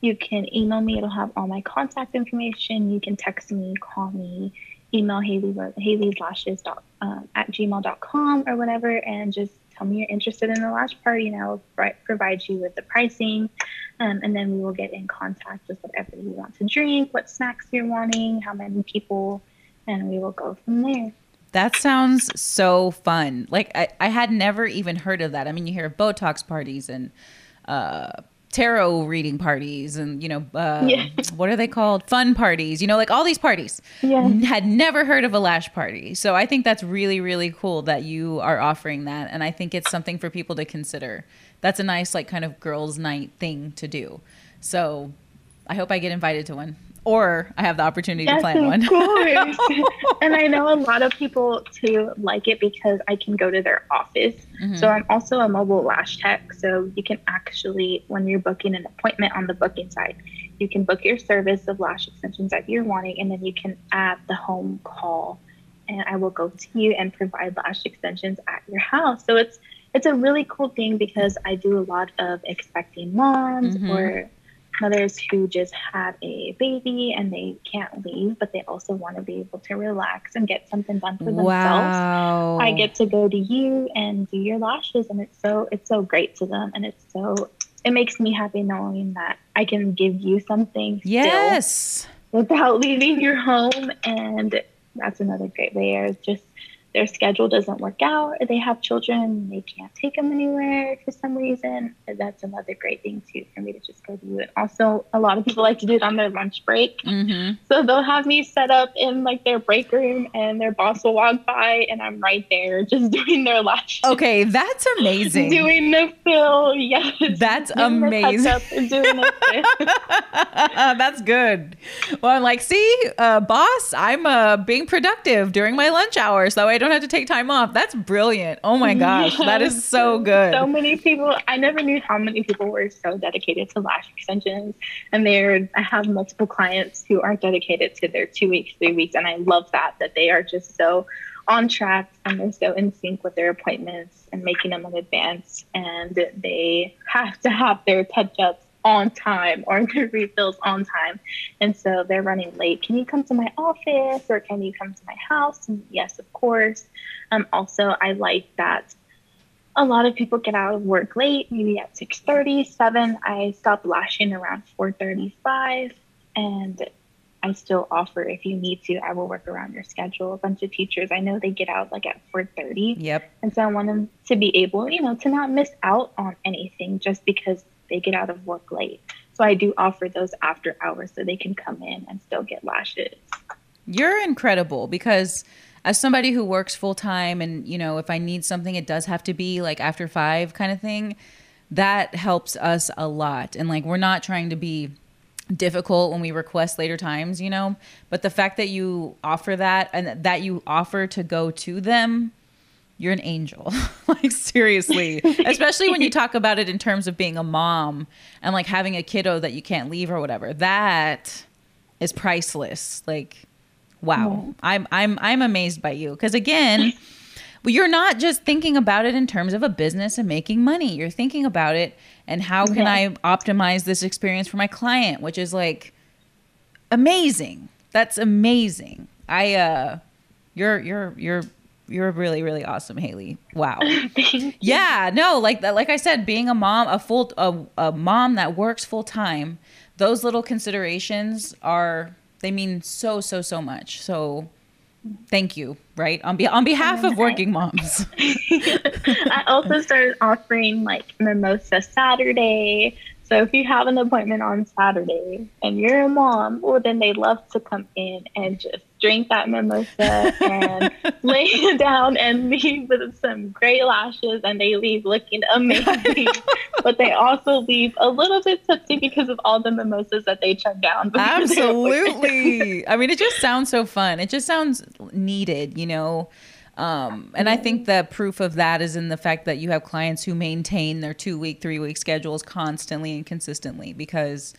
B: You can email me. It'll have all my contact information. You can text me, call me, email Haley Haley's Lashes dot, um, at gmail.com or whatever, and just tell me you're interested in the lash party, and I will provide you with the pricing. Um, and then we will get in contact with whatever you want to drink, what snacks you're wanting, how many people, and we will go from there.
A: That sounds so fun. Like I, I had never even heard of that. I mean, you hear of Botox parties and uh, tarot reading parties and you know uh, yeah. what are they called fun parties you know like all these parties yeah. had never heard of a lash party so i think that's really really cool that you are offering that and i think it's something for people to consider that's a nice like kind of girls night thing to do so i hope i get invited to one or I have the opportunity yes, to plan one. Of course.
B: and I know a lot of people too like it because I can go to their office. Mm-hmm. So I'm also a mobile lash tech. So you can actually, when you're booking an appointment on the booking side, you can book your service of lash extensions that you're wanting, and then you can add the home call, and I will go to you and provide lash extensions at your house. So it's it's a really cool thing because I do a lot of expecting moms mm-hmm. or mothers who just have a baby and they can't leave, but they also want to be able to relax and get something done for themselves. Wow. I get to go to you and do your lashes, and it's so it's so great to them, and it's so it makes me happy knowing that I can give you something. Yes. Without leaving your home, and that's another great way. Is just their schedule doesn't work out or they have children they can't take them anywhere for some reason that's another great thing too for me to just go do it also a lot of people like to do it on their lunch break. Mm-hmm. so they'll have me set up in like their break room and their boss will walk by and i'm right there just doing their lashes
A: okay that's amazing.
B: Doing the fill yes.
A: That's amazing. doing that's good. Well i'm like see uh, boss i'm uh, being productive during my lunch hour so i don't don't have to take time off. That's brilliant. Oh my gosh, yes. that is so good.
B: So many people. I never knew how many people were so dedicated to lash extensions, and they're. I have multiple clients who are dedicated to their two weeks, three weeks, and I love that that they are just so on track and they're so in sync with their appointments and making them in advance, and they have to have their touch ups on time or their refills on time. And so they're running late. Can you come to my office or can you come to my house? And yes, of course. Um, also, I like that a lot of people get out of work late, maybe at 6.30, 7. I stop lashing around 4.35 and I still offer if you need to, I will work around your schedule. A bunch of teachers, I know they get out like at 4.30. Yep. And so I want them to be able, you know, to not miss out on anything just because they get out of work late. So I do offer those after hours so they can come in and still get lashes.
A: You're incredible because as somebody who works full time and you know if I need something it does have to be like after 5 kind of thing that helps us a lot and like we're not trying to be difficult when we request later times, you know, but the fact that you offer that and that you offer to go to them you're an angel. like seriously, especially when you talk about it in terms of being a mom and like having a kiddo that you can't leave or whatever. That is priceless. Like wow. I'm I'm I'm amazed by you cuz again, you're not just thinking about it in terms of a business and making money. You're thinking about it and how can I optimize this experience for my client, which is like amazing. That's amazing. I uh you're you're you're you're really really awesome haley. Wow. Yeah no like like i said being a mom a full a, a mom that works full time those little considerations are they mean so so so much. So thank you right? On, be- on behalf of working moms.
B: I also started offering like mimosa saturday. So if you have an appointment on Saturday and you're a mom, well, then they love to come in and just drink that mimosa and lay down and leave with some great lashes and they leave looking amazing. but they also leave a little bit tipsy because of all the mimosas that they chug down.
A: Absolutely. I mean, it just sounds so fun. It just sounds needed, you know? Um, and I think the proof of that is in the fact that you have clients who maintain their two week, three week schedules constantly and consistently because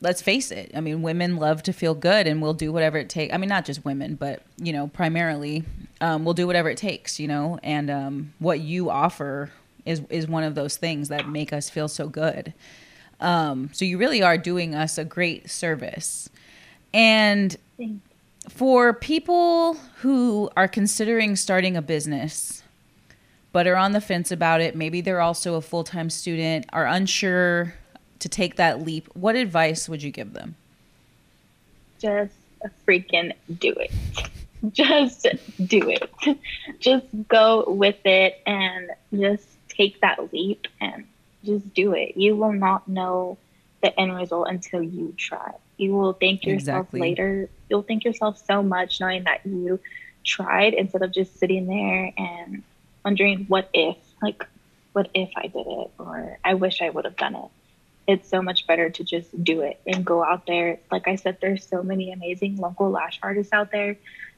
A: let's face it. I mean, women love to feel good and we'll do whatever it takes. I mean, not just women, but, you know, primarily, um, we'll do whatever it takes, you know, and um, what you offer is, is one of those things that make us feel so good. Um, so you really are doing us a great service. And for people who are considering starting a business, but are on the fence about it, maybe they're also a full time student, are unsure to take that leap, what advice would you give them?
B: Just freaking do it. Just do it. Just go with it and just take that leap and just do it. You will not know the end result until you try. You will thank yourself exactly. later. You'll thank yourself so much knowing that you tried instead of just sitting there and wondering what if, like, what if I did it or I wish I would have done it it's so much better to just do it and go out there. Like I said, there's so many amazing local lash artists out there.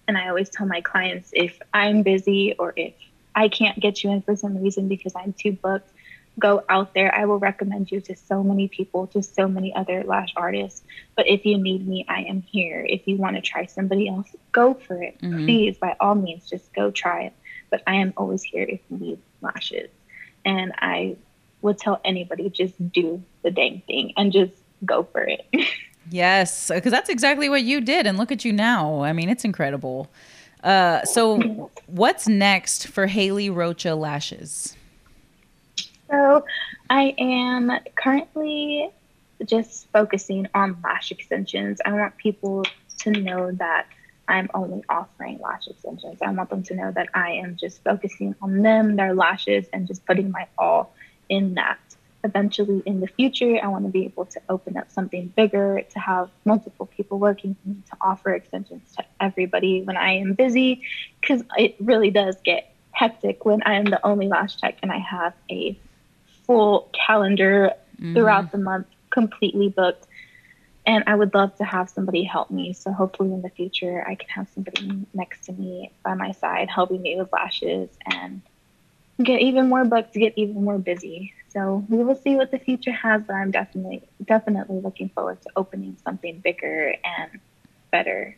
B: And I always tell my clients if I'm busy or if I can't get you in for some reason because I'm too booked, go out there. I will recommend you to so many people, to so many other lash artists. But if you need me, I am here. If you want to try somebody else, go for it. Mm-hmm. Please, by all means, just go try it. But I am always here if you need lashes. And I would tell anybody just do the dang thing and just go for it.
A: yes, because that's exactly what you did. And look at you now. I mean, it's incredible. Uh, so, what's next for Haley Rocha Lashes?
B: So, I am currently just focusing on lash extensions. I want people to know that I'm only offering lash extensions. I want them to know that I am just focusing on them, their lashes, and just putting my all in that. Eventually, in the future, I want to be able to open up something bigger, to have multiple people working for me, to offer extensions to everybody when I am busy, because it really does get hectic when I am the only lash tech and I have a full calendar mm-hmm. throughout the month completely booked. And I would love to have somebody help me. So hopefully in the future, I can have somebody next to me by my side helping me with lashes and get even more booked, get even more busy. So we will see what the future has, but I'm definitely definitely looking forward to opening something bigger and better.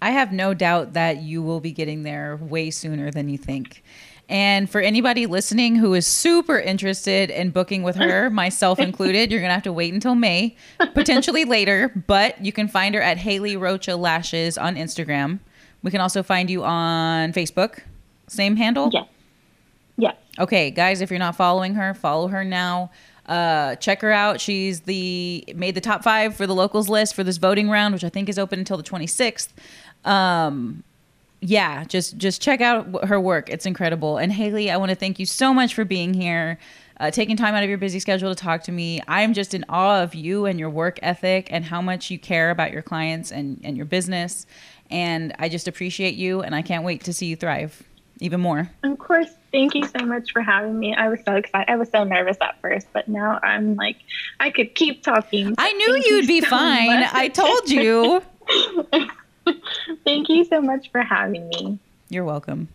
A: I have no doubt that you will be getting there way sooner than you think. And for anybody listening who is super interested in booking with her, myself included, you're going to have to wait until May, potentially later, but you can find her at Haley Rocha Lashes on Instagram. We can also find you on Facebook. Same handle?
B: Yes. Yeah.
A: Okay, guys, if you're not following her, follow her now. Uh, check her out. She's the made the top five for the locals list for this voting round, which I think is open until the 26th. Um, yeah, just just check out her work. It's incredible. And Haley, I want to thank you so much for being here, uh, taking time out of your busy schedule to talk to me. I am just in awe of you and your work ethic and how much you care about your clients and and your business. And I just appreciate you, and I can't wait to see you thrive even more.
B: Of course. Thank you so much for having me. I was so excited. I was so nervous at first, but now I'm like, I could keep talking.
A: I knew you'd you be so fine. Much. I told you.
B: Thank you so much for having me.
A: You're welcome.